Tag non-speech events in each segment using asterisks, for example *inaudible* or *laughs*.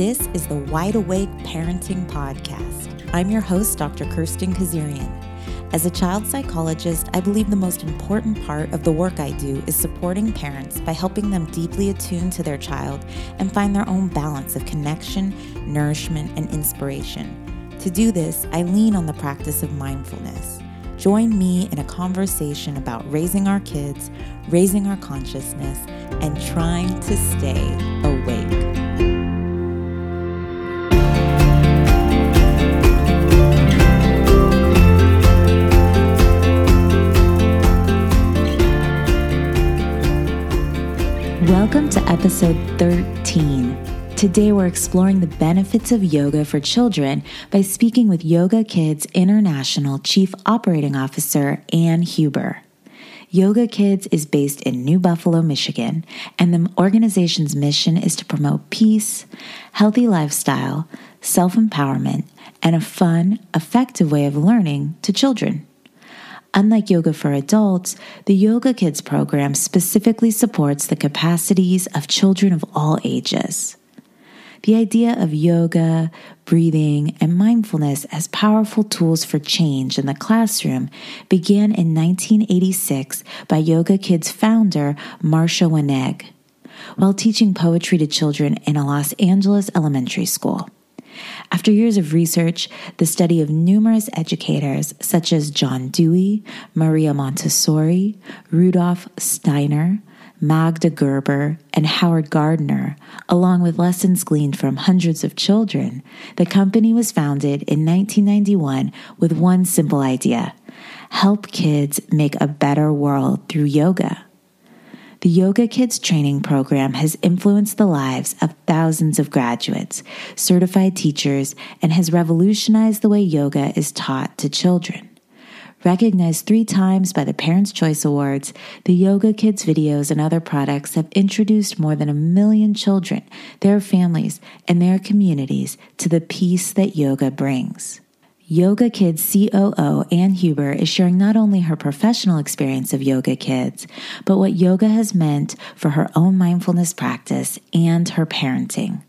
This is the Wide Awake Parenting Podcast. I'm your host, Dr. Kirsten Kazarian. As a child psychologist, I believe the most important part of the work I do is supporting parents by helping them deeply attune to their child and find their own balance of connection, nourishment, and inspiration. To do this, I lean on the practice of mindfulness. Join me in a conversation about raising our kids, raising our consciousness, and trying to stay awake. Episode 13. Today, we're exploring the benefits of yoga for children by speaking with Yoga Kids International Chief Operating Officer Anne Huber. Yoga Kids is based in New Buffalo, Michigan, and the organization's mission is to promote peace, healthy lifestyle, self empowerment, and a fun, effective way of learning to children. Unlike yoga for adults, the Yoga Kids program specifically supports the capacities of children of all ages. The idea of yoga, breathing, and mindfulness as powerful tools for change in the classroom began in 1986 by Yoga Kids founder Marsha Wenig while teaching poetry to children in a Los Angeles elementary school. After years of research, the study of numerous educators such as John Dewey, Maria Montessori, Rudolf Steiner, Magda Gerber, and Howard Gardner, along with lessons gleaned from hundreds of children, the company was founded in 1991 with one simple idea help kids make a better world through yoga. The Yoga Kids training program has influenced the lives of thousands of graduates, certified teachers, and has revolutionized the way yoga is taught to children. Recognized three times by the Parents' Choice Awards, the Yoga Kids videos and other products have introduced more than a million children, their families, and their communities to the peace that yoga brings. Yoga Kids COO Anne Huber is sharing not only her professional experience of Yoga Kids, but what yoga has meant for her own mindfulness practice and her parenting.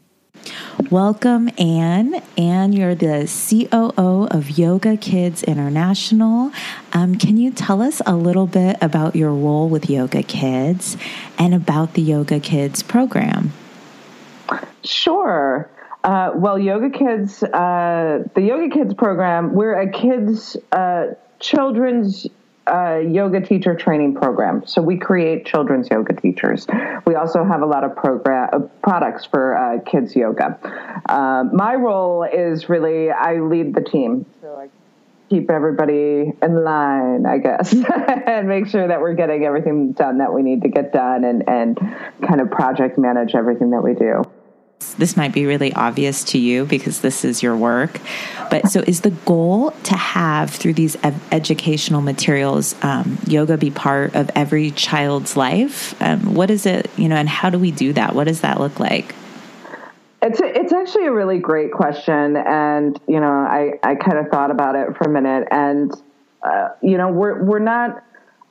Welcome, Anne. Anne, you're the COO of Yoga Kids International. Um, can you tell us a little bit about your role with Yoga Kids and about the Yoga Kids program? Sure. Uh, well, Yoga Kids, uh, the Yoga Kids program, we're a kids, uh, children's uh, yoga teacher training program. So we create children's yoga teachers. We also have a lot of program uh, products for uh, kids yoga. My role is really I lead the team. So I keep everybody in line, I guess, *laughs* and make sure that we're getting everything done that we need to get done, and and kind of project manage everything that we do this might be really obvious to you because this is your work. But so, is the goal to have through these ed- educational materials um, yoga be part of every child's life? Um, what is it, you know, and how do we do that? What does that look like? It's a, it's actually a really great question, and you know, I I kind of thought about it for a minute, and uh, you know, we're we're not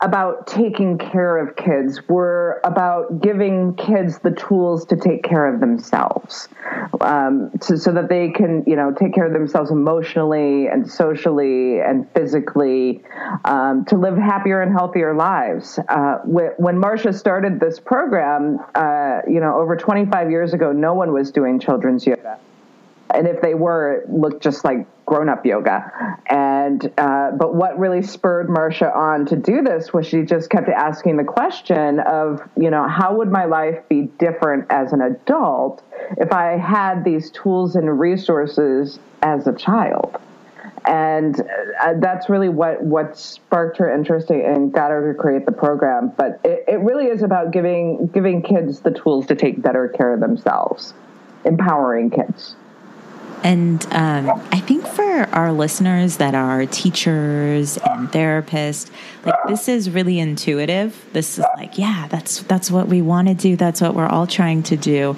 about taking care of kids. We're about giving kids the tools to take care of themselves, um, so that they can, you know, take care of themselves emotionally and socially and physically, um, to live happier and healthier lives. Uh, when Marsha started this program, uh, you know, over 25 years ago, no one was doing children's yoga and if they were, it looked just like grown up yoga. And uh, but what really spurred Marsha on to do this was she just kept asking the question of, you know, how would my life be different as an adult if I had these tools and resources as a child? and uh, that's really what what sparked her interest and got her to create the program. But it, it really is about giving giving kids the tools to take better care of themselves, empowering kids. And um, I think for our listeners that are teachers and therapists, like this is really intuitive. This is like, yeah, that's that's what we want to do. That's what we're all trying to do.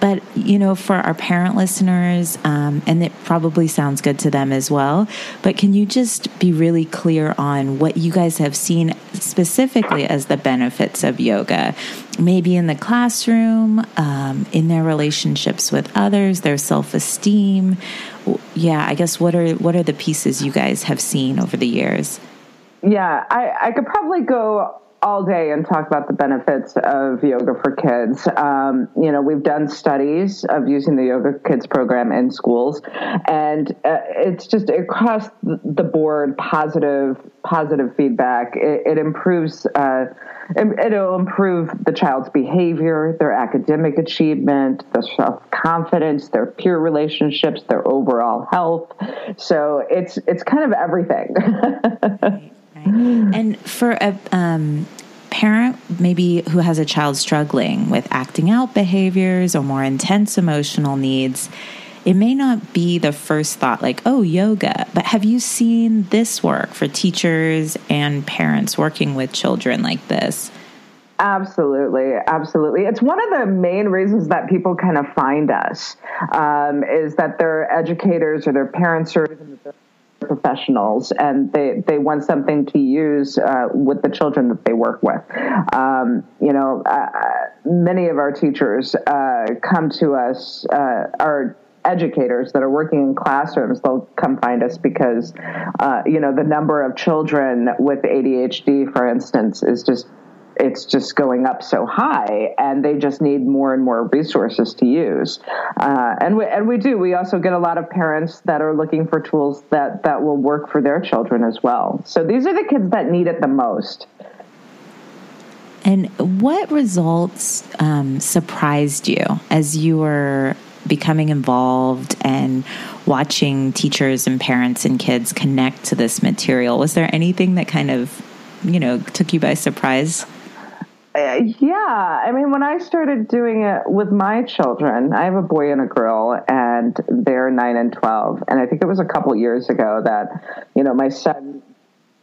But you know, for our parent listeners, um, and it probably sounds good to them as well. But can you just be really clear on what you guys have seen specifically as the benefits of yoga? Maybe in the classroom, um, in their relationships with others, their self esteem. Yeah, I guess what are what are the pieces you guys have seen over the years? Yeah, I, I could probably go all day and talk about the benefits of yoga for kids. Um, you know, we've done studies of using the Yoga Kids program in schools, and uh, it's just across the board positive positive feedback. It, it improves. Uh, it'll improve the child's behavior, their academic achievement, their self confidence, their peer relationships, their overall health. So it's it's kind of everything. *laughs* And for a um, parent, maybe who has a child struggling with acting out behaviors or more intense emotional needs, it may not be the first thought like, oh, yoga, but have you seen this work for teachers and parents working with children like this? Absolutely, absolutely. It's one of the main reasons that people kind of find us um, is that they're educators or their parents or professionals and they, they want something to use uh, with the children that they work with. Um, you know, uh, many of our teachers uh, come to us, uh, our educators that are working in classrooms, they'll come find us because, uh, you know, the number of children with ADHD, for instance, is just it's just going up so high, and they just need more and more resources to use. Uh, and we and we do. We also get a lot of parents that are looking for tools that that will work for their children as well. So these are the kids that need it the most. And what results um, surprised you as you were becoming involved and watching teachers and parents and kids connect to this material? Was there anything that kind of, you know, took you by surprise? Yeah, I mean, when I started doing it with my children, I have a boy and a girl, and they're nine and twelve. And I think it was a couple years ago that, you know, my son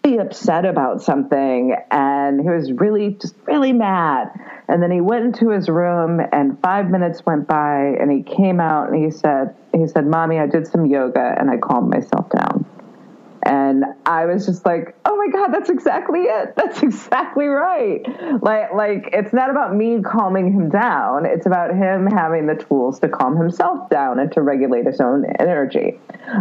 really upset about something, and he was really just really mad. And then he went into his room, and five minutes went by, and he came out and he said, he said, "Mommy, I did some yoga, and I calmed myself down." And I was just like, oh my God, that's exactly it. *laughs* That's exactly right. Like, like it's not about me calming him down. It's about him having the tools to calm himself down and to regulate his own energy.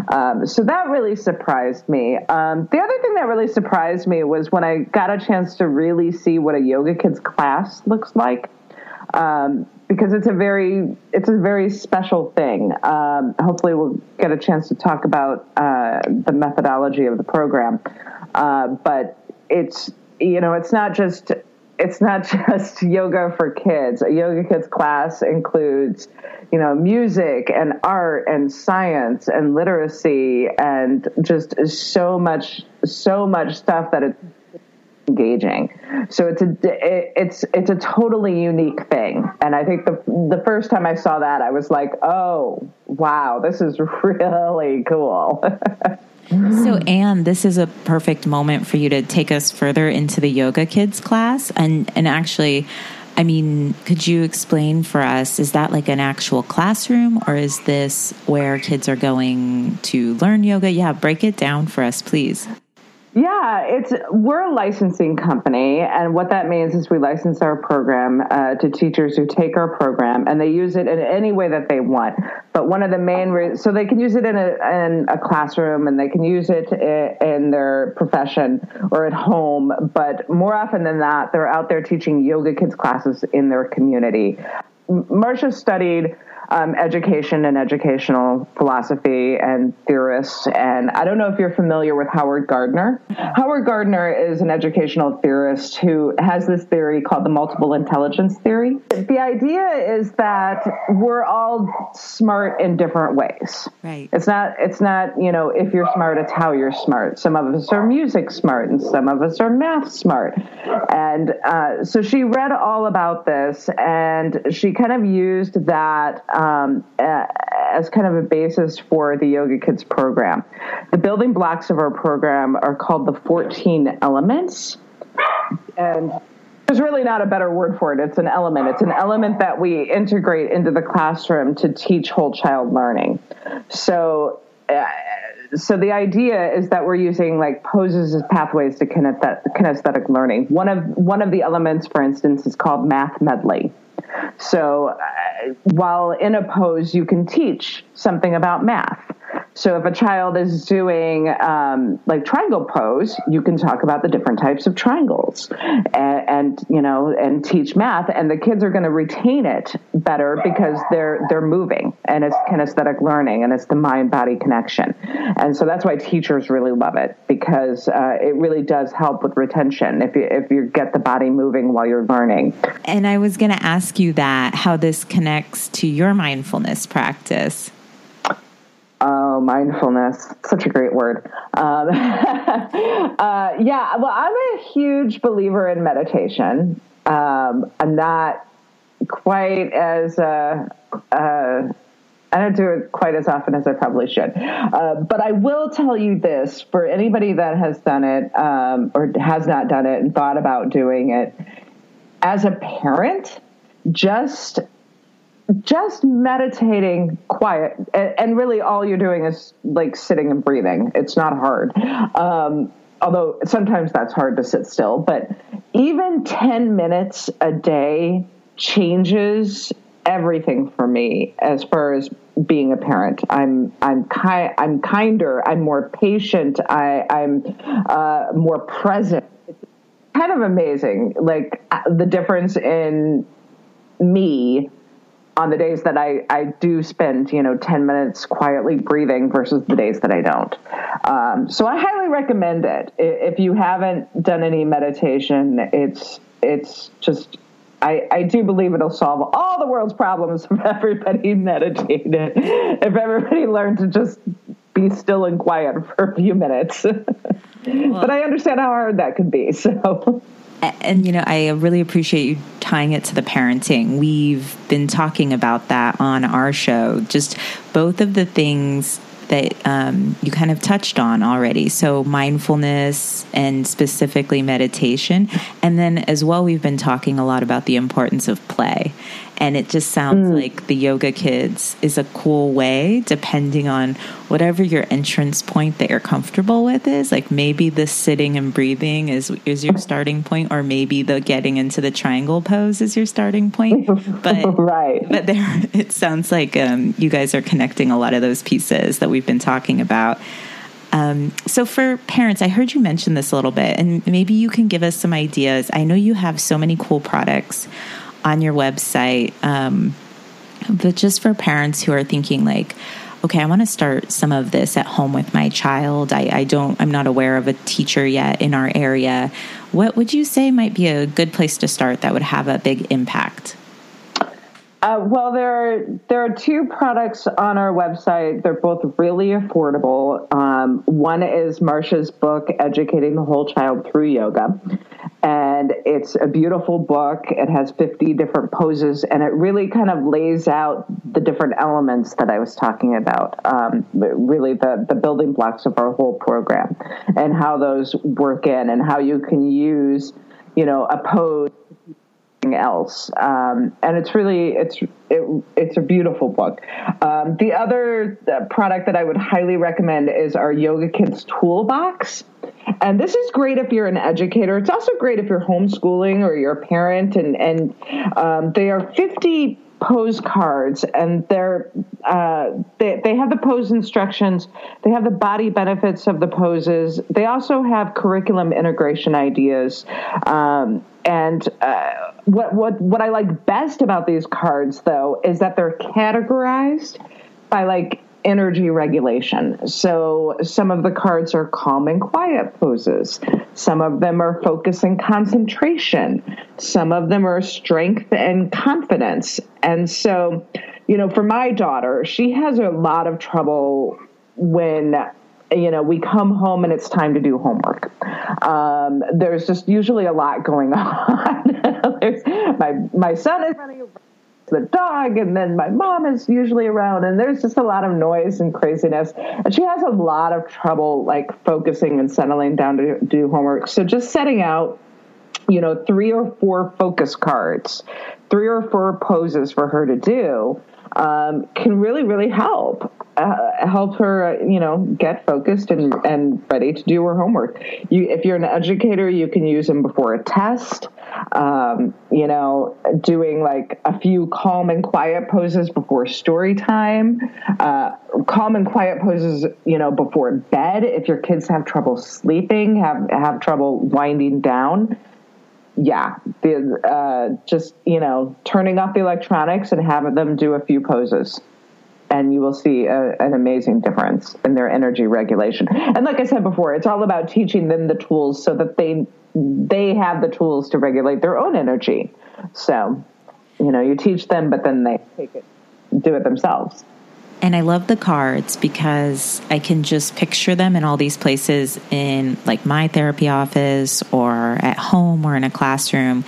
Um, so that really surprised me. Um, the other thing that really surprised me was when I got a chance to really see what a yoga kids class looks like. Um, because it's a very it's a very special thing. Um, hopefully, we'll get a chance to talk about uh, the methodology of the program. Uh, but it's you know it's not just it's not *laughs* just yoga for kids. A yoga kids class includes you know music and art and science and literacy and just so much so much stuff that it's engaging. So it's a it's it's a totally unique thing, and I think the the first time I saw that, I was like, oh wow, this is *laughs* really cool. *laughs* so Anne, this is a perfect moment for you to take us further into the yoga kids class, and and actually. I mean, could you explain for us? Is that like an actual classroom or is this where kids are going to learn yoga? Yeah, break it down for us, please. Yeah, it's we're a licensing company, and what that means is we license our program uh, to teachers who take our program and they use it in any way that they want. But one of the main re- so they can use it in a in a classroom and they can use it in their profession or at home. But more often than that, they're out there teaching yoga kids classes in their community. Marsha studied um, education and educational philosophy and theorists. And I don't know if you're familiar with Howard Gardner. Howard Gardner is an educational theorist who has this theory called the multiple intelligence theory. The idea is that we're all smart in different ways. Right. It's not. It's not. You know, if you're smart, it's how you're smart. Some of us are music smart, and some of us are math smart. And uh, so she read all about this, and she kind of used that um, as kind of a basis for the Yoga Kids program. The building blocks of our program are called the 14 elements. And there's really not a better word for it. It's an element. It's an element that we integrate into the classroom to teach whole child learning. So, uh, so the idea is that we're using like poses as pathways to kinesthetic learning. One of one of the elements, for instance, is called math medley. So, uh, while in a pose, you can teach something about math. So if a child is doing um, like triangle pose, you can talk about the different types of triangles and, and you know and teach math, and the kids are going to retain it better because they're they're moving and it's kinesthetic learning and it's the mind body connection, and so that's why teachers really love it because uh, it really does help with retention if you if you get the body moving while you're learning. And I was going to ask you that how this connects to your mindfulness practice. Oh, mindfulness. Such a great word. Um, *laughs* uh, yeah, well, I'm a huge believer in meditation. Um, I'm not quite as, uh, uh, I don't do it quite as often as I probably should. Uh, but I will tell you this for anybody that has done it um, or has not done it and thought about doing it, as a parent, just just meditating quiet and, really all you're doing is like sitting and breathing. It's not hard. Um, although sometimes that's hard to sit still but even 10 minutes a day changes everything for me as far as being a parent. I'm i'm kind i'm kinder i'm more patient i i'm uh, more present. It's kind of amazing like uh, the difference in me on the days that I, I do spend, you know, 10 minutes quietly breathing versus the days that I don't. Um, so I highly recommend it. If you haven't done any meditation, it's, it's just, I, I do believe it'll solve all the world's problems if *laughs* everybody meditated, if everybody learned to just be still and quiet for a few minutes. *laughs* well, but I understand how hard that could be. So and you know i really appreciate you tying it to the parenting we've been talking about that on our show just both of the things that um, you kind of touched on already. So, mindfulness and specifically meditation. And then, as well, we've been talking a lot about the importance of play and it just sounds mm. like the yoga kids is a cool way depending on whatever your entrance point that you're comfortable with is. Like maybe the sitting and breathing is is your starting point or maybe the getting into the triangle pose is your starting point. *laughs* But right. but there *laughs* it sounds like um, you guys are connecting a lot of those pieces that we've been talking about. Um, so, for parents, I heard you mention this a little bit, and maybe you can give us some ideas. I know you have so many cool products on your website. Um, but just for parents who are thinking like, okay, I want to start some of this at home with my child. I, I, don't, I'm not aware of a teacher yet in our area. What would you say might be a good place to start that would have a big impact? Uh, well, there are there are two products on our website. They're both really affordable. Um, one is Marsha's book, "Educating the Whole Child Through Yoga," and it's a beautiful book. It has fifty different poses, and it really kind of lays out the different elements that I was talking about. Um, really, the the building blocks of our whole program, and how those work in, and how you can use, you know, a pose else. Um, and it's really it's it, it's a beautiful book. Um, the other uh, product that I would highly recommend is our Yoga Kids Toolbox. And this is great if you're an educator. It's also great if you're homeschooling or you're a parent. And and um, they are 50 pose cards and they're uh, they, they have the pose instructions they have the body benefits of the poses they also have curriculum integration ideas um, and uh, what what what I like best about these cards though is that they're categorized by like energy regulation. So some of the cards are calm and quiet poses. Some of them are focus and concentration. Some of them are strength and confidence. And so, you know, for my daughter, she has a lot of trouble when you know, we come home and it's time to do homework. Um, there's just usually a lot going *laughs* on. my my son is running around the dog, and then my mom is usually around, and there's just a lot of noise and craziness. And she has a lot of trouble like focusing and settling down to do homework. So just setting out you know, three or four focus cards, three or four poses for her to do um, can really, really help. Uh, help her, uh, you know, get focused and, and ready to do her homework. You, if you're an educator, you can use them before a test. Um, you know, doing like a few calm and quiet poses before story time, uh, calm and quiet poses, you know, before bed. If your kids have trouble sleeping, have have trouble winding down, yeah, the uh, just you know turning off the electronics and having them do a few poses, and you will see a, an amazing difference in their energy regulation. And like I said before, it's all about teaching them the tools so that they they have the tools to regulate their own energy. So, you know, you teach them, but then they take it, do it themselves. And I love the cards because I can just picture them in all these places in like my therapy office or at home or in a classroom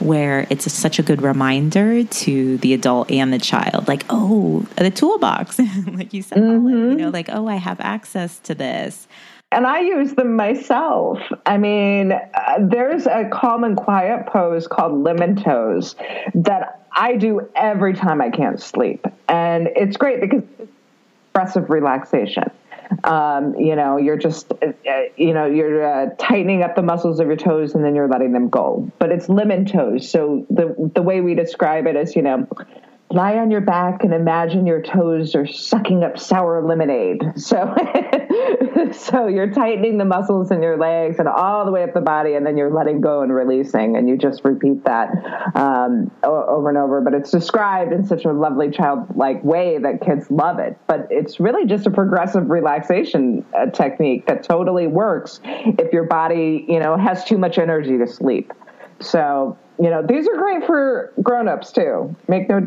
where it's a, such a good reminder to the adult and the child like oh the toolbox *laughs* like you said mm-hmm. you know like oh i have access to this and I use them myself. I mean, uh, there's a calm and quiet pose called lemon toes that I do every time I can't sleep. And it's great because it's expressive relaxation. Um, you know, you're just, uh, uh, you know, you're uh, tightening up the muscles of your toes and then you're letting them go. But it's lemon toes. So the the way we describe it is, you know, lie on your back and imagine your toes are sucking up sour lemonade. So, *laughs* *laughs* so you're tightening the muscles in your legs and all the way up the body, and then you're letting go and releasing, and you just repeat that um, over and over. But it's described in such a lovely childlike way that kids love it. But it's really just a progressive relaxation uh, technique that totally works if your body, you know, has too much energy to sleep. So you know, these are great for grown-ups too. Make no *laughs*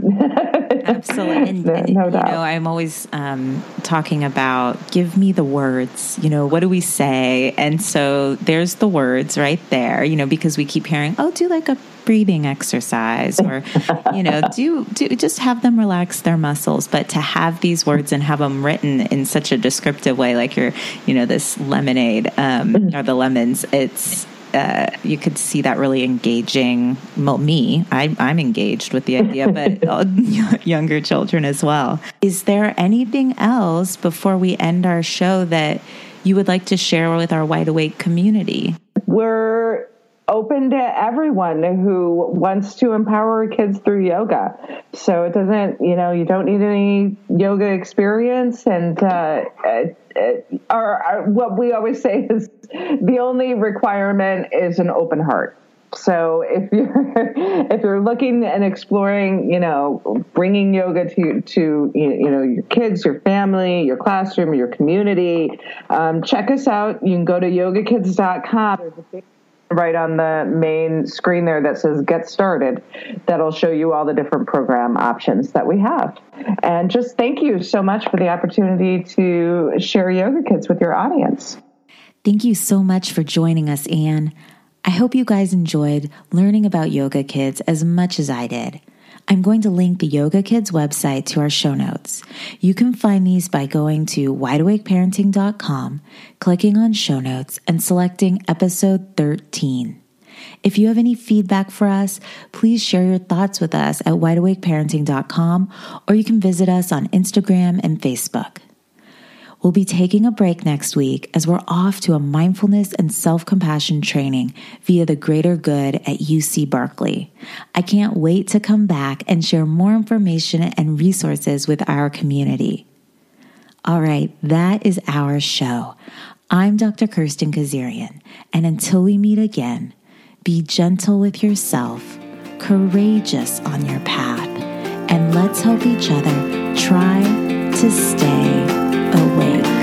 absolutely, and, no, no doubt. You know, I'm always um, talking about give me the words. You know, what do we say? And so there's the words right there. You know, because we keep hearing, oh, do like a breathing exercise or *laughs* you know do do just have them relax their muscles but to have these words and have them written in such a descriptive way like your you know this lemonade um, or the lemons it's uh, you could see that really engaging well, me. I, I'm engaged with the idea, but *laughs* *laughs* younger children as well. Is there anything else before we end our show that you would like to share with our wide awake community? We're open to everyone who wants to empower kids through yoga. So it doesn't, you know, you don't need any yoga experience. And uh, our, our, what we always say is the only requirement is an open heart. So if you're *laughs* if you're looking and exploring, you know, bringing yoga to to you know your kids, your family, your classroom, your community, um, check us out. You can go to yogakids.com. Right on the main screen there that says get started. That'll show you all the different program options that we have. And just thank you so much for the opportunity to share yoga kids with your audience. Thank you so much for joining us anne. I hope you guys enjoyed learning about yoga kids as much as i did I'm going to link the Yoga Kids website to our show notes. You can find these by going to wideawakeparenting.com, clicking on show notes, and selecting episode 13. If you have any feedback for us, please share your thoughts with us at wideawakeparenting.com or you can visit us on Instagram and Facebook. We'll be taking a break next week as we're off to a mindfulness and self compassion training via the greater good at UC Berkeley. I can't wait to come back and share more information and resources with our community. All right, that is our show. I'm Dr. Kirsten Kazarian, and until we meet again, be gentle with yourself, courageous on your path, and let's help each other try to stay awake.